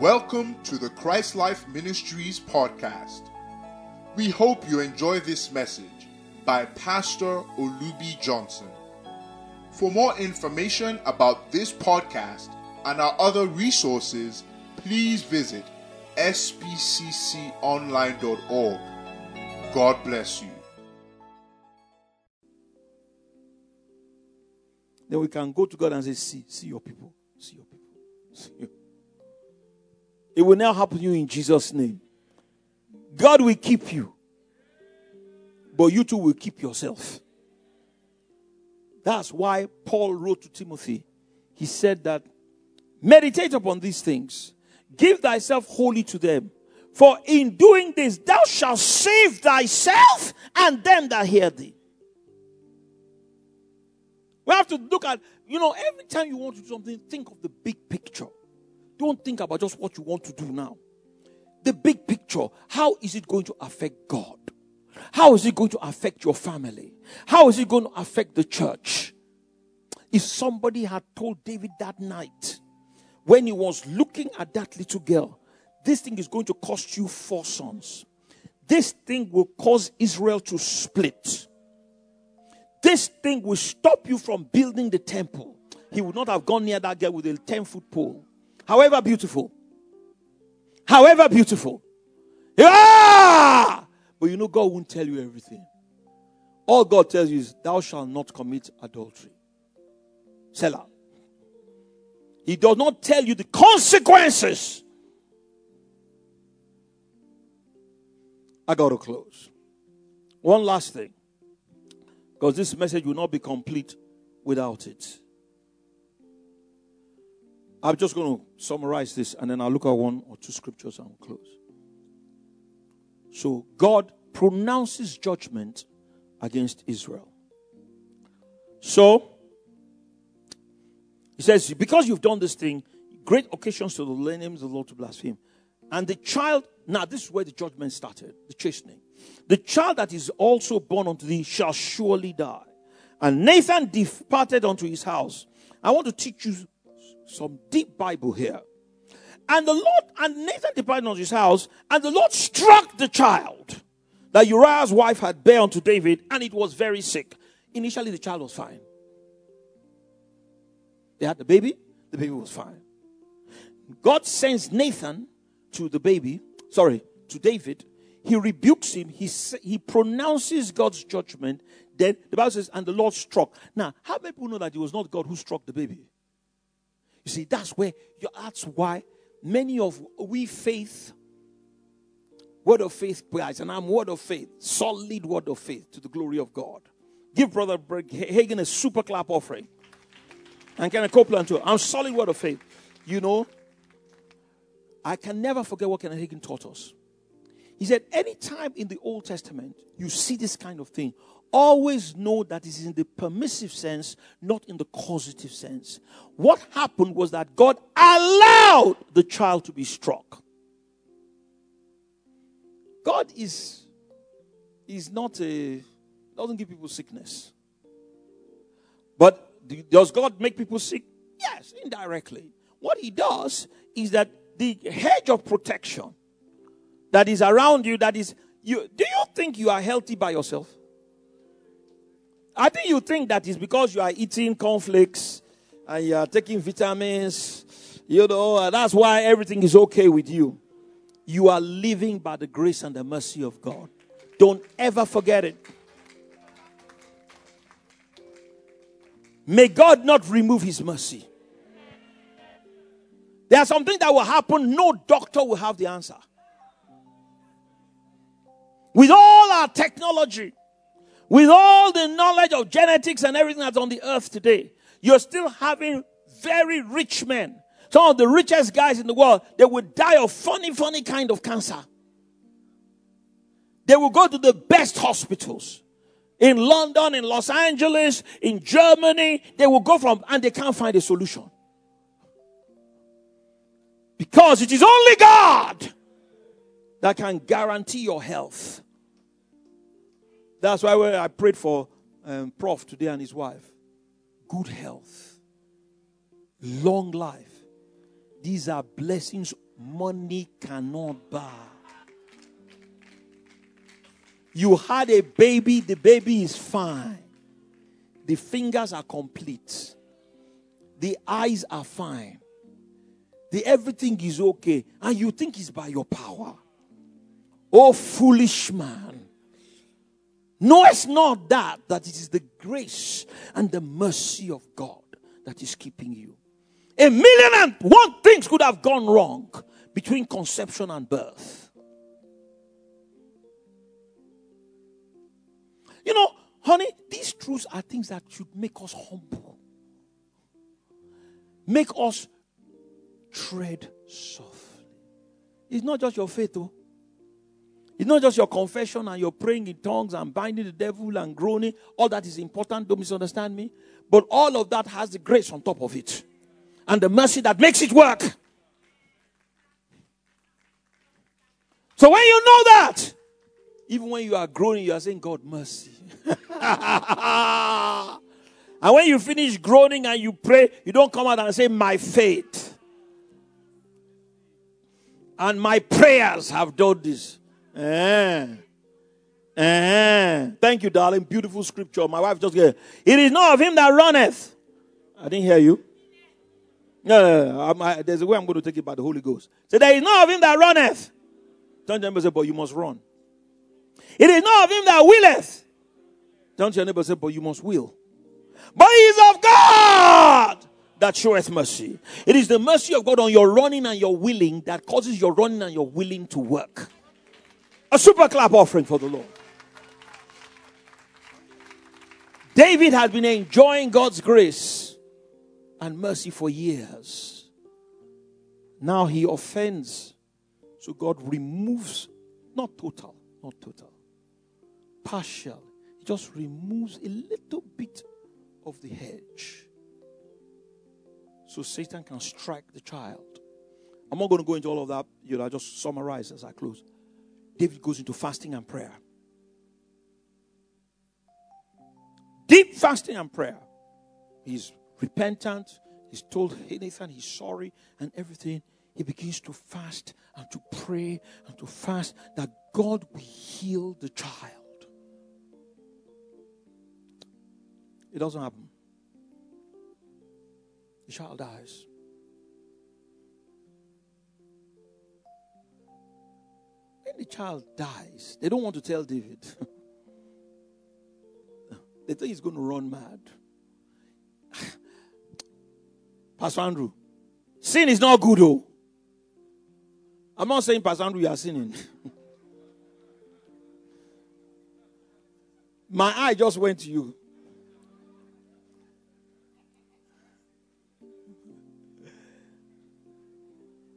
Welcome to the Christ Life Ministries podcast. We hope you enjoy this message by Pastor Olubi Johnson. For more information about this podcast and our other resources, please visit spcconline.org. God bless you. Then we can go to God and say, See, see your people. See your people. See you. It will now happen to you in Jesus' name. God will keep you. But you too will keep yourself. That's why Paul wrote to Timothy. He said that meditate upon these things, give thyself wholly to them. For in doing this, thou shalt save thyself and them that hear thee. We have to look at, you know, every time you want to do something, think of the big picture. Don't think about just what you want to do now. The big picture how is it going to affect God? How is it going to affect your family? How is it going to affect the church? If somebody had told David that night when he was looking at that little girl, this thing is going to cost you four sons. This thing will cause Israel to split. This thing will stop you from building the temple. He would not have gone near that girl with a 10 foot pole. However beautiful. However beautiful. Yeah! But you know, God won't tell you everything. All God tells you is, Thou shalt not commit adultery. Selah. He does not tell you the consequences. I got to close. One last thing. Because this message will not be complete without it. I'm just going to summarize this and then I'll look at one or two scriptures and we'll close. So, God pronounces judgment against Israel. So, He says, Because you've done this thing, great occasions to the names of the Lord to blaspheme. And the child, now this is where the judgment started, the chastening. The child that is also born unto thee shall surely die. And Nathan departed unto his house. I want to teach you some deep Bible here. And the Lord, and Nathan departed unto his house, and the Lord struck the child that Uriah's wife had bare unto David, and it was very sick. Initially, the child was fine. They had the baby, the baby was fine. God sends Nathan to the baby, sorry, to David. He rebukes him, he, he pronounces God's judgment. Then the Bible says, and the Lord struck. Now, how many people know that it was not God who struck the baby? You see, that's where that's why many of we faith, word of faith prayers, and I'm word of faith, solid word of faith to the glory of God. Give Brother Hagin a super clap offering. And Kenneth Copeland too. I'm solid word of faith. You know, I can never forget what Kenneth Hagin taught us. He said, anytime in the Old Testament you see this kind of thing, always know that it is in the permissive sense, not in the causative sense. What happened was that God allowed the child to be struck. God is, is not a, doesn't give people sickness. But does God make people sick? Yes, indirectly. What he does is that the hedge of protection that is around you, that is, you, do you think you are healthy by yourself? I think you think that is because you are eating cornflakes and you are taking vitamins. You know, uh, that's why everything is okay with you. You are living by the grace and the mercy of God. Don't ever forget it. May God not remove his mercy. There are some things that will happen, no doctor will have the answer. With all our technology, with all the knowledge of genetics and everything that's on the earth today, you're still having very rich men. Some of the richest guys in the world, they would die of funny, funny kind of cancer. They will go to the best hospitals. In London, in Los Angeles, in Germany, they will go from, and they can't find a solution. Because it is only God that can guarantee your health. That's why I prayed for um, Prof today and his wife. Good health, long life. These are blessings money cannot buy. You had a baby, the baby is fine. The fingers are complete. The eyes are fine. The everything is okay. And you think it's by your power. Oh, foolish man. No, it's not that, that it is the grace and the mercy of God that is keeping you. A million and one things could have gone wrong between conception and birth. You know, honey, these truths are things that should make us humble, make us tread softly. It's not just your faith, though. It's not just your confession and your praying in tongues and binding the devil and groaning. All that is important. Don't misunderstand me. But all of that has the grace on top of it and the mercy that makes it work. So when you know that, even when you are groaning, you are saying, God, mercy. and when you finish groaning and you pray, you don't come out and say, My faith. And my prayers have done this. Eh. Eh. Thank you, darling. Beautiful scripture. My wife just get it is not of him that runneth. I didn't hear you. No, no, no. I, there's a way I'm going to take it by the Holy Ghost. So there is not of him that runneth. Don't neighbor say, but you must run. It is not of him that willeth. Don't your neighbor say, but you must will. But he is of God that showeth mercy. It is the mercy of God on your running and your willing that causes your running and your willing to work. A super clap offering for the Lord. David had been enjoying God's grace and mercy for years. Now he offends. So God removes, not total, not total, partial. He just removes a little bit of the hedge. So Satan can strike the child. I'm not going to go into all of that. You know, I just summarize as I close. David goes into fasting and prayer. Deep fasting and prayer. He's repentant. He's told Nathan he's sorry and everything. He begins to fast and to pray and to fast that God will heal the child. It doesn't happen. The child dies. The child dies, they don't want to tell David. they think he's going to run mad. Pastor Andrew, sin is not good, though. I'm not saying, Pastor Andrew, you are sinning. My eye just went to you.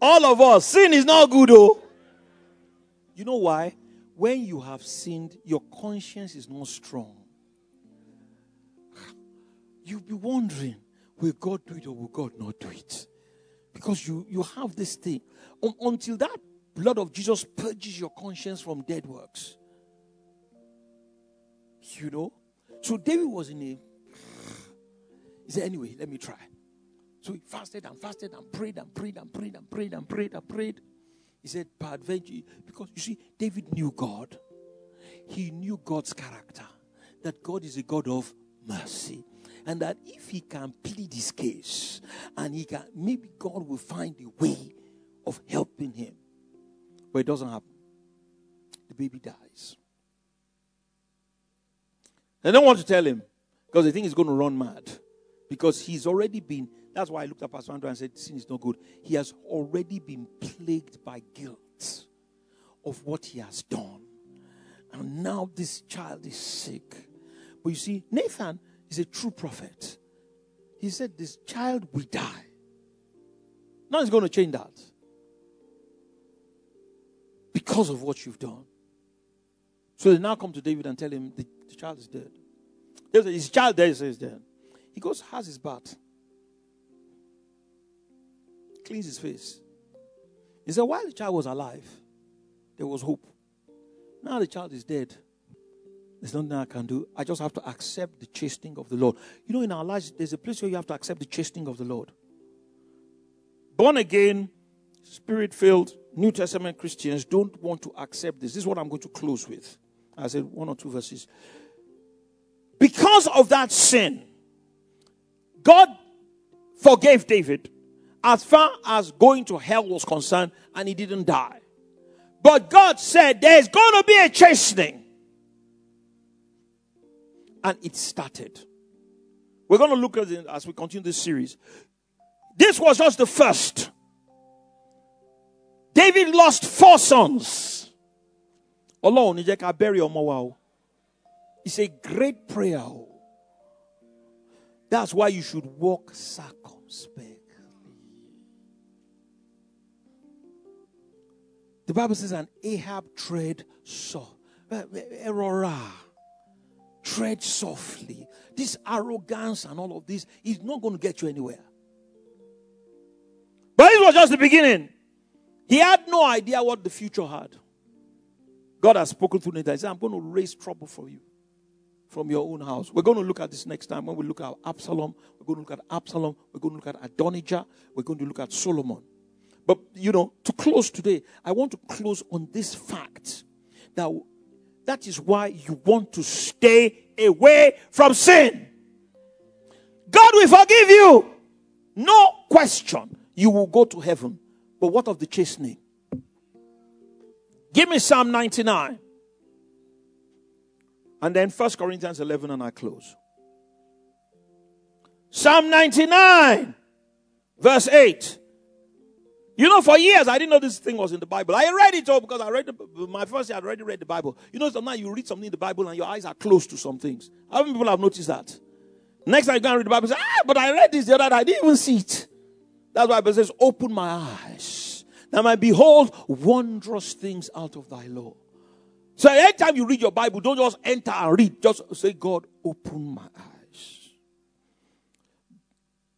All of us, sin is not good, though. You know why? When you have sinned, your conscience is not strong. You'll be wondering, will God do it or will God not do it? Because you, you have this thing. Um, until that blood of Jesus purges your conscience from dead works. You know? So David was in a. He said, anyway, let me try. So he fasted and fasted and prayed and prayed and prayed and prayed and prayed and prayed. He said, peradventure, because you see, David knew God. He knew God's character, that God is a God of mercy. And that if he can plead his case, and he can, maybe God will find a way of helping him. But it doesn't happen. The baby dies. They don't want to tell him because they think he's going to run mad. Because he's already been that's why I looked at Pastor Andrew and said, Sin is not good. He has already been plagued by guilt of what he has done. And now this child is sick. But you see, Nathan is a true prophet. He said, This child will die. Now he's going to change that. Because of what you've done. So they now come to David and tell him the, the child is dead. His child there says dead. He goes, has his bath cleans his face. He said, while the child was alive, there was hope. Now the child is dead. There's nothing I can do. I just have to accept the chastening of the Lord. You know, in our lives, there's a place where you have to accept the chastening of the Lord. Born again spirit filled New Testament Christians don't want to accept this. This is what I'm going to close with. I said one or two verses. Because of that sin, God forgave David as far as going to hell was concerned, and he didn't die. But God said there's going to be a chastening. And it started. We're going to look at it as we continue this series. This was just the first. David lost four sons. O. It's a great prayer That's why you should walk circumspectly. The Bible says, "An Ahab tread so eh, eh, erora, tread softly." This arrogance and all of this is not going to get you anywhere. But it was just the beginning. He had no idea what the future had. God has spoken through Nathan. He said, I'm going to raise trouble for you from your own house. We're going to look at this next time when we look at Absalom. We're going to look at Absalom. We're going to look at Adonijah. We're going to look at Solomon. But, you know, to close today, I want to close on this fact that that is why you want to stay away from sin. God will forgive you. No question. You will go to heaven. But what of the chastening? Give me Psalm 99. And then 1 Corinthians 11, and I close. Psalm 99, verse 8. You know, for years I didn't know this thing was in the Bible. I read it all because I read the, my first year. I already read the Bible. You know, sometimes you read something in the Bible and your eyes are closed to some things. How many people have noticed that? Next time you go and read the Bible, say, ah, but I read this the other day. I didn't even see it. That's why it says, Open my eyes, that I behold wondrous things out of thy law. So anytime you read your Bible, don't just enter and read. Just say, God, open my eyes.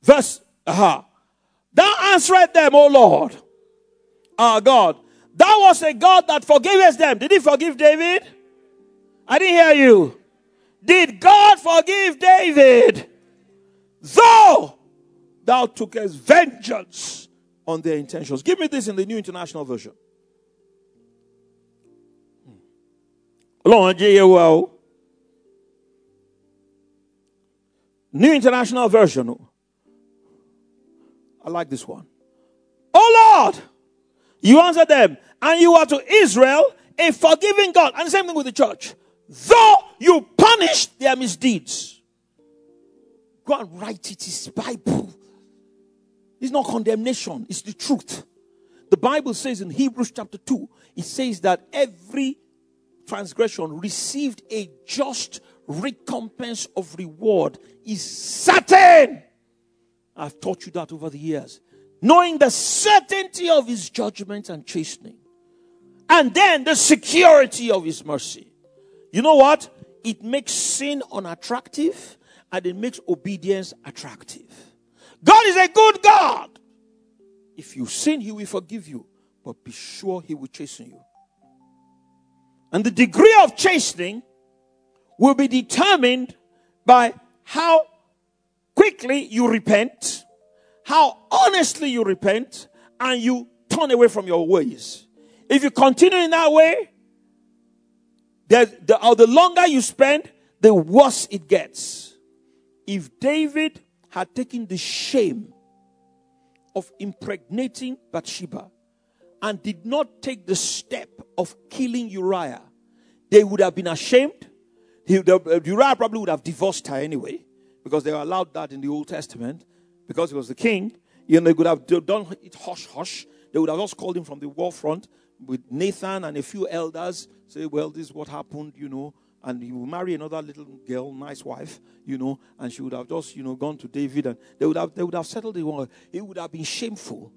Verse, uh-huh. Thou answered them, O Lord, our God. Thou was a God that forgiveth them. Did he forgive David? I didn't hear you. Did God forgive David? Though thou tookest vengeance on their intentions. Give me this in the New International Version. Hmm. New International Version. I like this one. Oh Lord, you answer them, and you are to Israel a forgiving God. And same thing with the church. Though you punish their misdeeds. Go and write it. It's Bible. It's not condemnation, it's the truth. The Bible says in Hebrews chapter 2, it says that every transgression received a just recompense of reward is certain. I've taught you that over the years. Knowing the certainty of his judgment and chastening. And then the security of his mercy. You know what? It makes sin unattractive and it makes obedience attractive. God is a good God. If you sin, He will forgive you, but be sure He will chasten you. And the degree of chastening will be determined by how quickly you repent, how honestly you repent, and you turn away from your ways. If you continue in that way, the, the, uh, the longer you spend, the worse it gets. If David had taken the shame of impregnating Bathsheba and did not take the step of killing Uriah, they would have been ashamed. He, uh, Uriah probably would have divorced her anyway, because they were allowed that in the Old Testament, because he was the king. You know, they could have done it hush hush. They would have just called him from the war front with Nathan and a few elders, say, Well, this is what happened, you know and he will marry another little girl, nice wife, you know, and she would have just, you know, gone to David and they would have they would have settled it. It would have been shameful,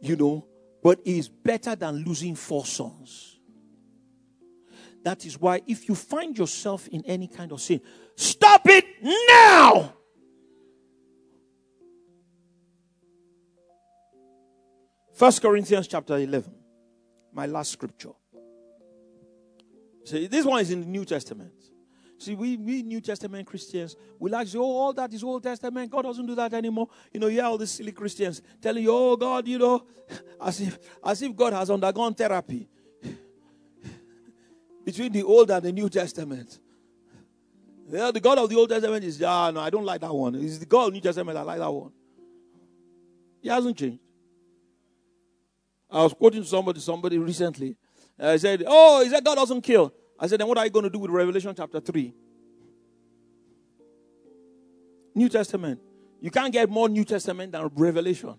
you know, but it is better than losing four sons. That is why if you find yourself in any kind of sin, stop it now. First Corinthians chapter 11, my last scripture. See, this one is in the New Testament. See, we, we New Testament Christians, we like to say, oh, all that is Old Testament. God doesn't do that anymore. You know, you hear all these silly Christians telling you, oh, God, you know, as if, as if God has undergone therapy between the Old and the New Testament. Yeah, the God of the Old Testament is, yeah, no, I don't like that one. It's the God of the New Testament, I like that one. He hasn't changed. I was quoting somebody, somebody recently. I said, oh, he said God doesn't kill. I said, then what are you going to do with Revelation chapter 3? New Testament. You can't get more New Testament than Revelation.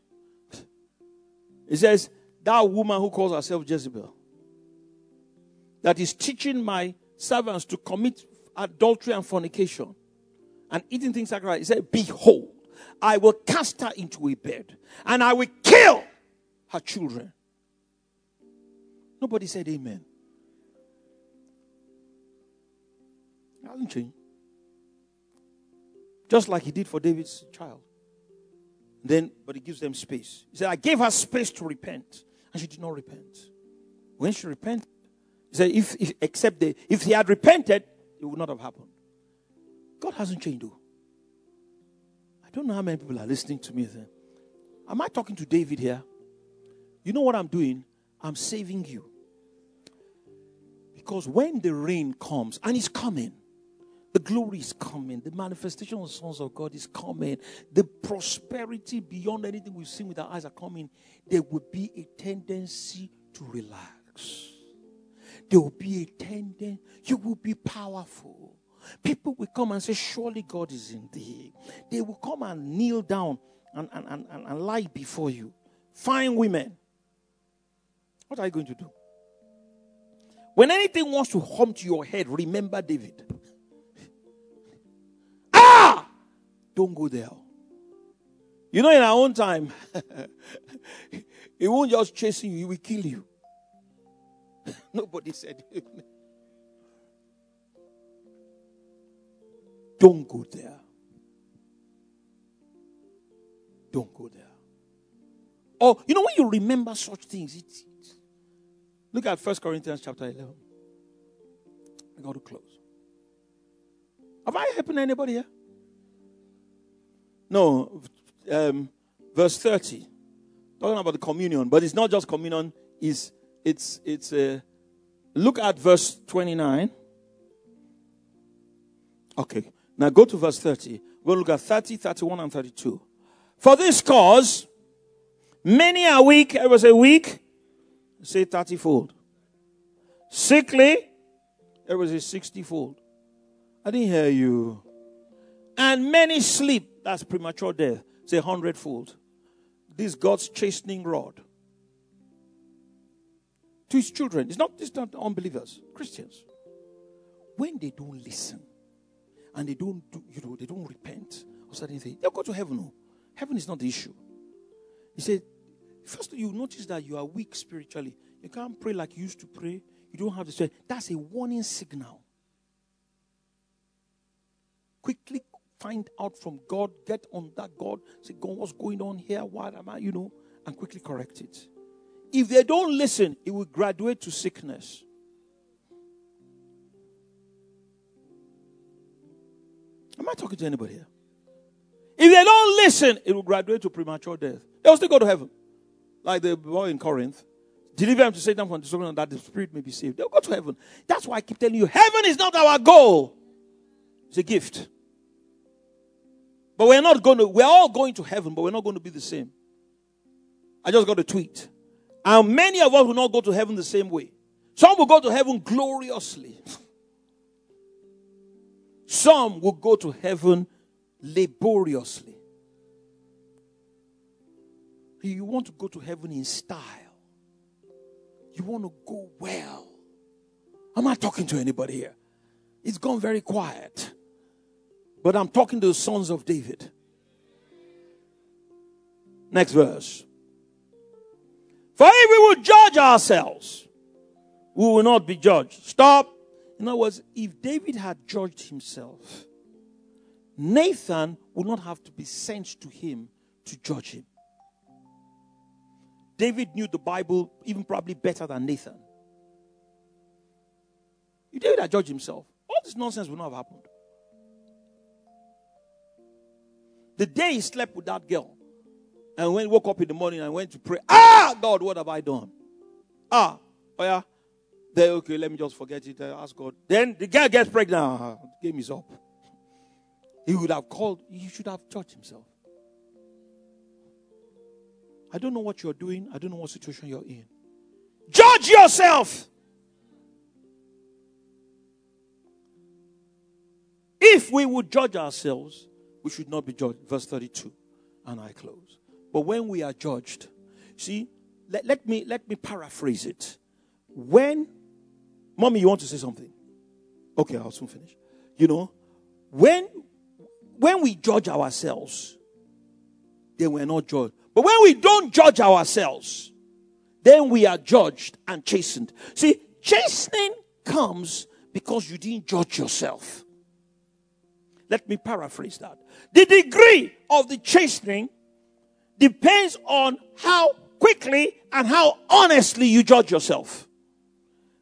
It says, that woman who calls herself Jezebel, that is teaching my servants to commit adultery and fornication and eating things that. He said, Behold, I will cast her into a bed and I will kill her children. Nobody said amen. Hasn't changed. Just like he did for David's child. Then, but he gives them space. He said, I gave her space to repent, and she did not repent. When she repented, he said, if, if except if he had repented, it would not have happened. God hasn't changed, though. I don't know how many people are listening to me then. Am I talking to David here? You know what I'm doing? I'm saving you. Because when the rain comes, and it's coming, the glory is coming. The manifestation of the sons of God is coming. The prosperity beyond anything we've seen with our eyes are coming. There will be a tendency to relax. There will be a. You will be powerful. People will come and say, Surely God is in thee. They will come and kneel down and, and, and, and lie before you. Fine women. What are you going to do? When anything wants to hum to your head, remember David. Ah! Don't go there. You know, in our own time, he won't just chase you, he will kill you. Nobody said Don't go there. Don't go there. Or, you know, when you remember such things, it, it, look at First Corinthians chapter 11. I got to close. Have I helped anybody here? No, um, verse 30. Talking about the communion, but it's not just communion, it's it's it's a look at verse 29. Okay. Now go to verse 30. We'll look at 30, 31, and 32. For this cause, many are weak. I was a weak. Say 30 fold. Sickly. There was a 60 fold. I didn't hear you. And many sleep. That's premature death. Say 100 fold. This God's chastening rod to his children. It's not, it's not unbelievers, Christians. When they don't listen and they don't do, you know, they don't repent or certain things, they'll go to heaven. No. Heaven is not the issue. He said, first you notice that you are weak spiritually. You can't pray like you used to pray. You don't have the strength. That's a warning signal. Quickly find out from God, get on that God, say, God, what's going on here? Why am I, you know, and quickly correct it. If they don't listen, it will graduate to sickness. Am I talking to anybody here? If they don't listen, it will graduate to premature death. They'll still go to heaven. Like the boy in Corinth. Deliver them to Satan from destruction that the spirit may be saved. They'll go to heaven. That's why I keep telling you, heaven is not our goal. It's a gift. But we're not going to, we're all going to heaven, but we're not going to be the same. I just got a tweet. And many of us will not go to heaven the same way. Some will go to heaven gloriously. Some will go to heaven laboriously. You want to go to heaven in style. You want to go well. I'm I talking to anybody here? It's gone very quiet. But I'm talking to the sons of David. Next verse. For if we would judge ourselves, we will not be judged. Stop. In other words, if David had judged himself, Nathan would not have to be sent to him to judge him. David knew the Bible even probably better than Nathan. If David had judged himself, all this nonsense would not have happened. The day he slept with that girl, and when woke up in the morning and went to pray, ah, God, what have I done? Ah, oh yeah. Then, okay, let me just forget it. Uh, ask God. Then the girl gets pregnant. Ah, game is up. He would have called, he should have judged himself. I don't know what you're doing. I don't know what situation you're in. Judge yourself. If we would judge ourselves, we should not be judged. Verse 32. And I close. But when we are judged, see, let, let me let me paraphrase it. When mommy, you want to say something? Okay, I'll soon finish. You know, when when we judge ourselves, then we're not judged. But when we don't judge ourselves, then we are judged and chastened. See, chastening comes because you didn't judge yourself. Let me paraphrase that. The degree of the chastening depends on how quickly and how honestly you judge yourself.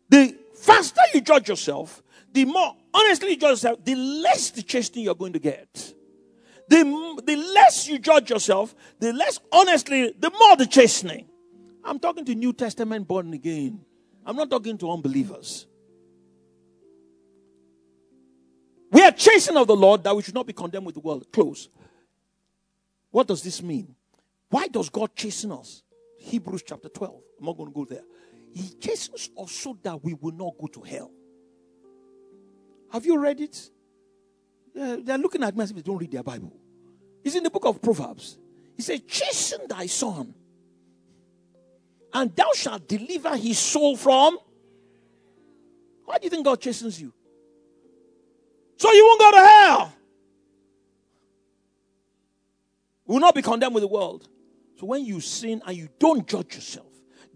The faster you judge yourself, the more honestly you judge yourself, the less the chastening you're going to get. The, the less you judge yourself, the less honestly, the more the chastening. I'm talking to New Testament born again. I'm not talking to unbelievers. We are chasing of the Lord that we should not be condemned with the world. Close. What does this mean? Why does God chasten us? Hebrews chapter 12. I'm not going to go there. He chastens us so that we will not go to hell. Have you read it? Uh, they're looking at me as if they don't read their Bible. It's in the book of Proverbs. He said, Chasten thy son, and thou shalt deliver his soul from. Why do you think God chastens you? So you won't go to hell. You will not be condemned with the world. So when you sin and you don't judge yourself,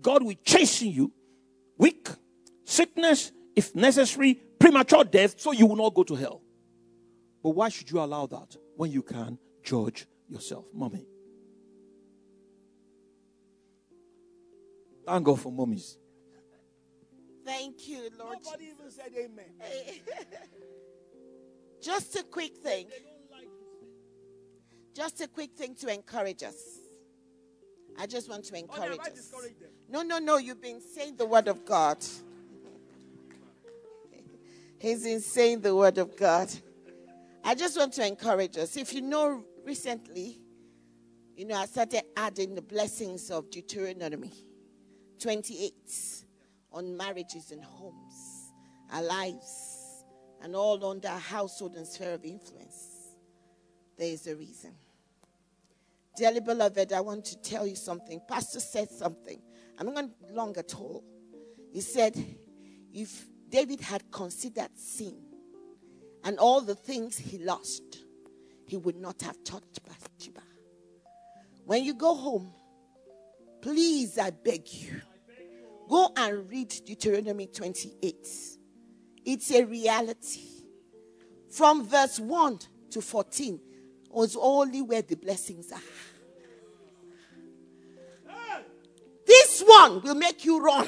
God will chasten you, weak, sickness, if necessary, premature death, so you will not go to hell. But why should you allow that when you can judge yourself? Mommy. Thank God for mummies. Thank you, Lord. Nobody even said amen. Just a quick thing. Just a quick thing to encourage us. I just want to encourage oh, us. No, no, no. You've been saying the word of God. He's been saying the word of God. I just want to encourage us. If you know recently, you know, I started adding the blessings of Deuteronomy 28 on marriages and homes, our lives, and all under our household and sphere of influence. There is a reason. Dearly beloved, I want to tell you something. Pastor said something. I'm not long at all. He said, if David had considered sin, and all the things he lost, he would not have touched Bathsheba. When you go home, please, I beg you, go and read Deuteronomy 28. It's a reality. From verse 1 to 14 was only where the blessings are. This one will make you run.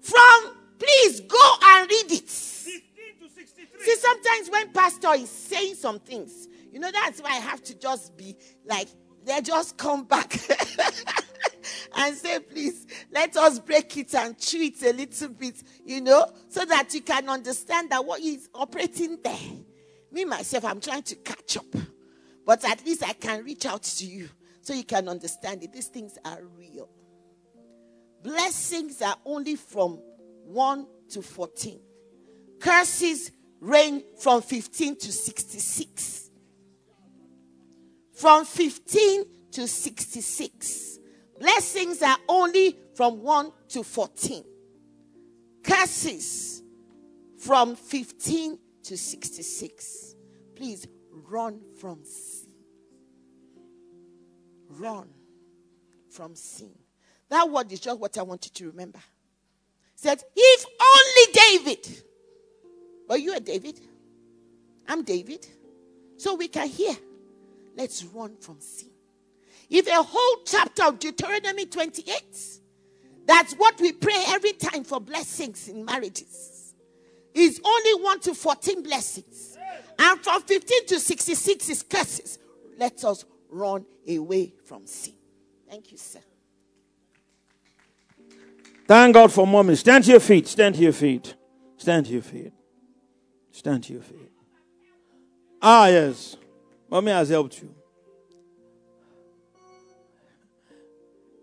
From, please go and read it. See, sometimes when pastor is saying some things, you know, that's why I have to just be like, they just come back and say, please, let us break it and chew it a little bit, you know, so that you can understand that what is operating there. Me, myself, I'm trying to catch up. But at least I can reach out to you so you can understand it. These things are real. Blessings are only from 1 to 14. Curses range from 15 to 66. From 15 to 66. Blessings are only from 1 to 14. Curses from 15 to 66. Please run from sin. Run from sin. That word is just what I want you to remember. said, if only David but you are David. I'm David. So we can hear. Let's run from sin. If a whole chapter of Deuteronomy 28, that's what we pray every time for blessings in marriages, is only 1 to 14 blessings. And from 15 to 66 is curses. Let us run away from sin. Thank you, sir. Thank God for mommy. Stand to your feet. Stand to your feet. Stand to your feet. Stand to your feet. Ah, yes. Mommy has helped you.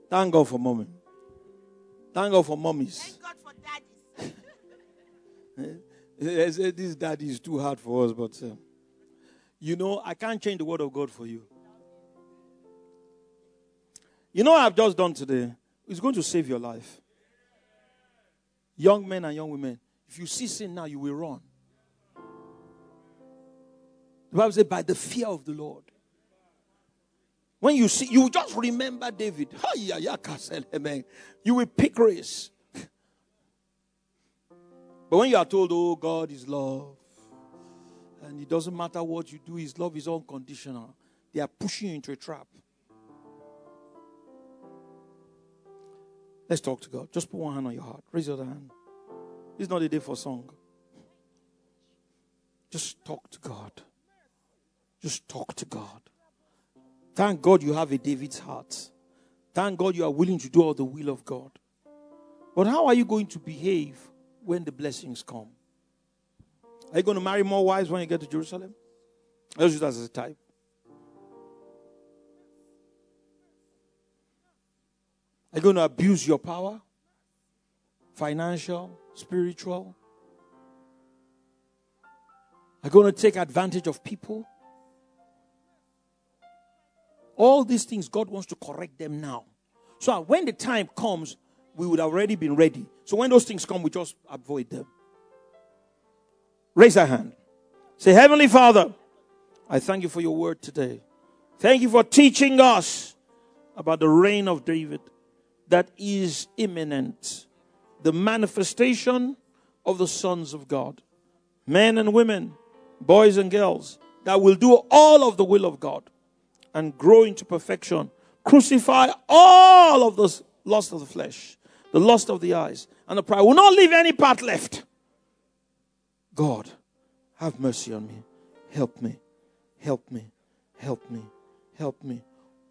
Thank God for mommy. Thank God for mummies. Thank God. This daddy is too hard for us, but uh, you know, I can't change the word of God for you. You know what I've just done today? It's going to save your life. Young men and young women, if you see sin now, you will run. The Bible says, by the fear of the Lord. When you see, you just remember David. You will pick race. But when you are told, oh, God is love, and it doesn't matter what you do, His love is unconditional, they are pushing you into a trap. Let's talk to God. Just put one hand on your heart. Raise your other hand. It's not a day for song. Just talk to God. Just talk to God. Thank God you have a David's heart. Thank God you are willing to do all the will of God. But how are you going to behave when the blessings come? Are you going to marry more wives when you get to Jerusalem? Let's use that as a type. Are you going to abuse your power? Financial, spiritual? Are you going to take advantage of people? All these things, God wants to correct them now. So when the time comes, we would already been ready. So when those things come, we just avoid them. Raise a hand. Say, Heavenly Father, I thank you for your word today. Thank you for teaching us about the reign of David that is imminent, the manifestation of the sons of God, men and women, boys and girls, that will do all of the will of God and grow into perfection. Crucify all of the lust of the flesh, the lust of the eyes, and the pride. Will not leave any part left. God, have mercy on me. Help me. Help me. Help me. Help me.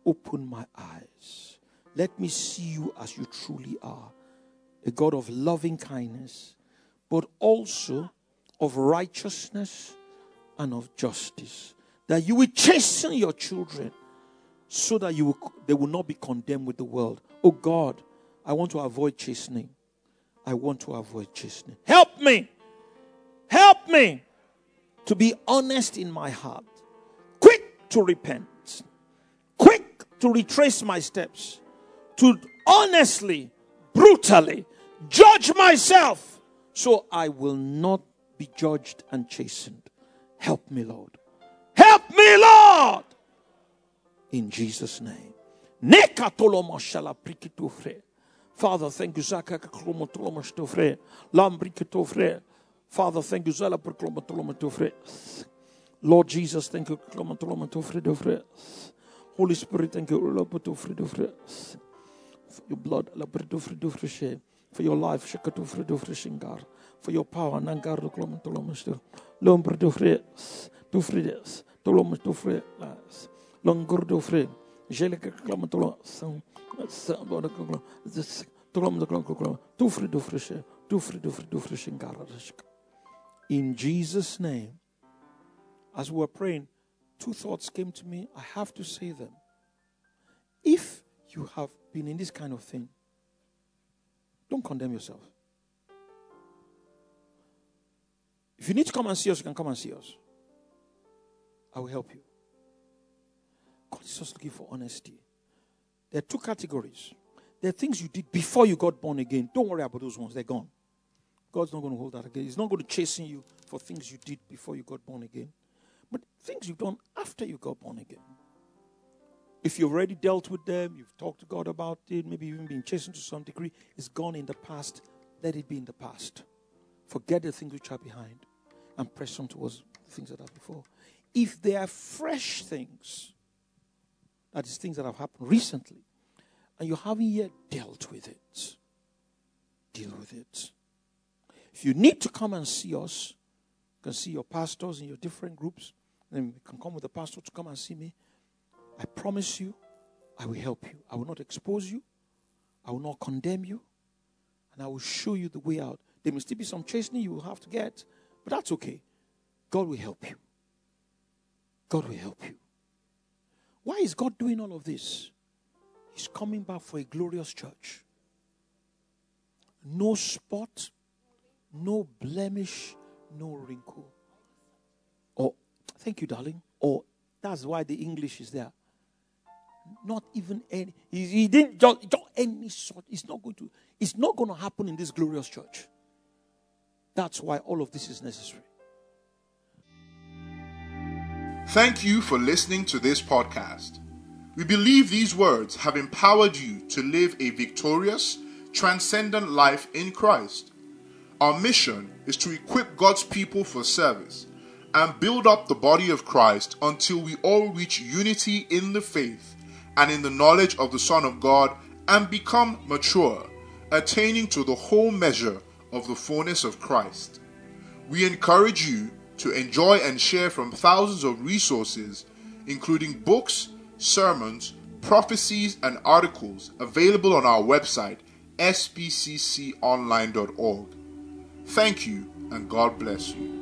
Open my eyes. Let me see you as you truly are a God of loving kindness, but also of righteousness and of justice that you will chasten your children so that you will, they will not be condemned with the world. Oh God, I want to avoid chastening. I want to avoid chastening. Help me. Help me to be honest in my heart, quick to repent, quick to retrace my steps, to honestly, brutally judge myself so I will not be judged and chastened. Help me, Lord. Help me, Lord. In Jesus' name. Father, thank you, Zaka Klomotolomastofre. Lambriketofre. Father, thank you, Zala Proklomotolomatofre. Lord Jesus, thank you, Klomotolomatofre. Holy Spirit, thank you, Ulapotofre. For your blood, Labritofre. For your life, Shakatofre Shingar. For your power, Nangar Klomotolomasto. Lombritofre tufrides, tolom tufre las, longur tufre, shingara. In Jesus' name, as we were praying, two thoughts came to me. I have to say them. If you have been in this kind of thing, don't condemn yourself. If you need to come and see us, you can come and see us. I will help you. God is just looking for honesty. There are two categories. There are things you did before you got born again. Don't worry about those ones, they're gone. God's not going to hold that again. He's not going to chasing you for things you did before you got born again. But things you've done after you got born again. If you've already dealt with them, you've talked to God about it, maybe even been chastened to some degree, it's gone in the past. Let it be in the past. Forget the things which are behind and press on towards the things that are before. If they are fresh things, that is, things that have happened recently, and you haven't yet dealt with it, deal with it. If you need to come and see us, you can see your pastors in your different groups. Then you can come with the pastor to come and see me. I promise you, I will help you. I will not expose you. I will not condemn you. And I will show you the way out. There may still be some chastening you will have to get, but that's okay. God will help you. God will help you. Why is God doing all of this? He's coming back for a glorious church. No spot, no blemish, no wrinkle. Or, thank you, darling. Or, that's why the English is there. Not even any. He, he didn't just, just any sort. It's not going to. It's not going to happen in this glorious church. That's why all of this is necessary. Thank you for listening to this podcast. We believe these words have empowered you to live a victorious, transcendent life in Christ. Our mission is to equip God's people for service and build up the body of Christ until we all reach unity in the faith and in the knowledge of the Son of God and become mature, attaining to the whole measure of the fullness of Christ. We encourage you to enjoy and share from thousands of resources, including books, sermons, prophecies, and articles available on our website, spcconline.org. Thank you, and God bless you.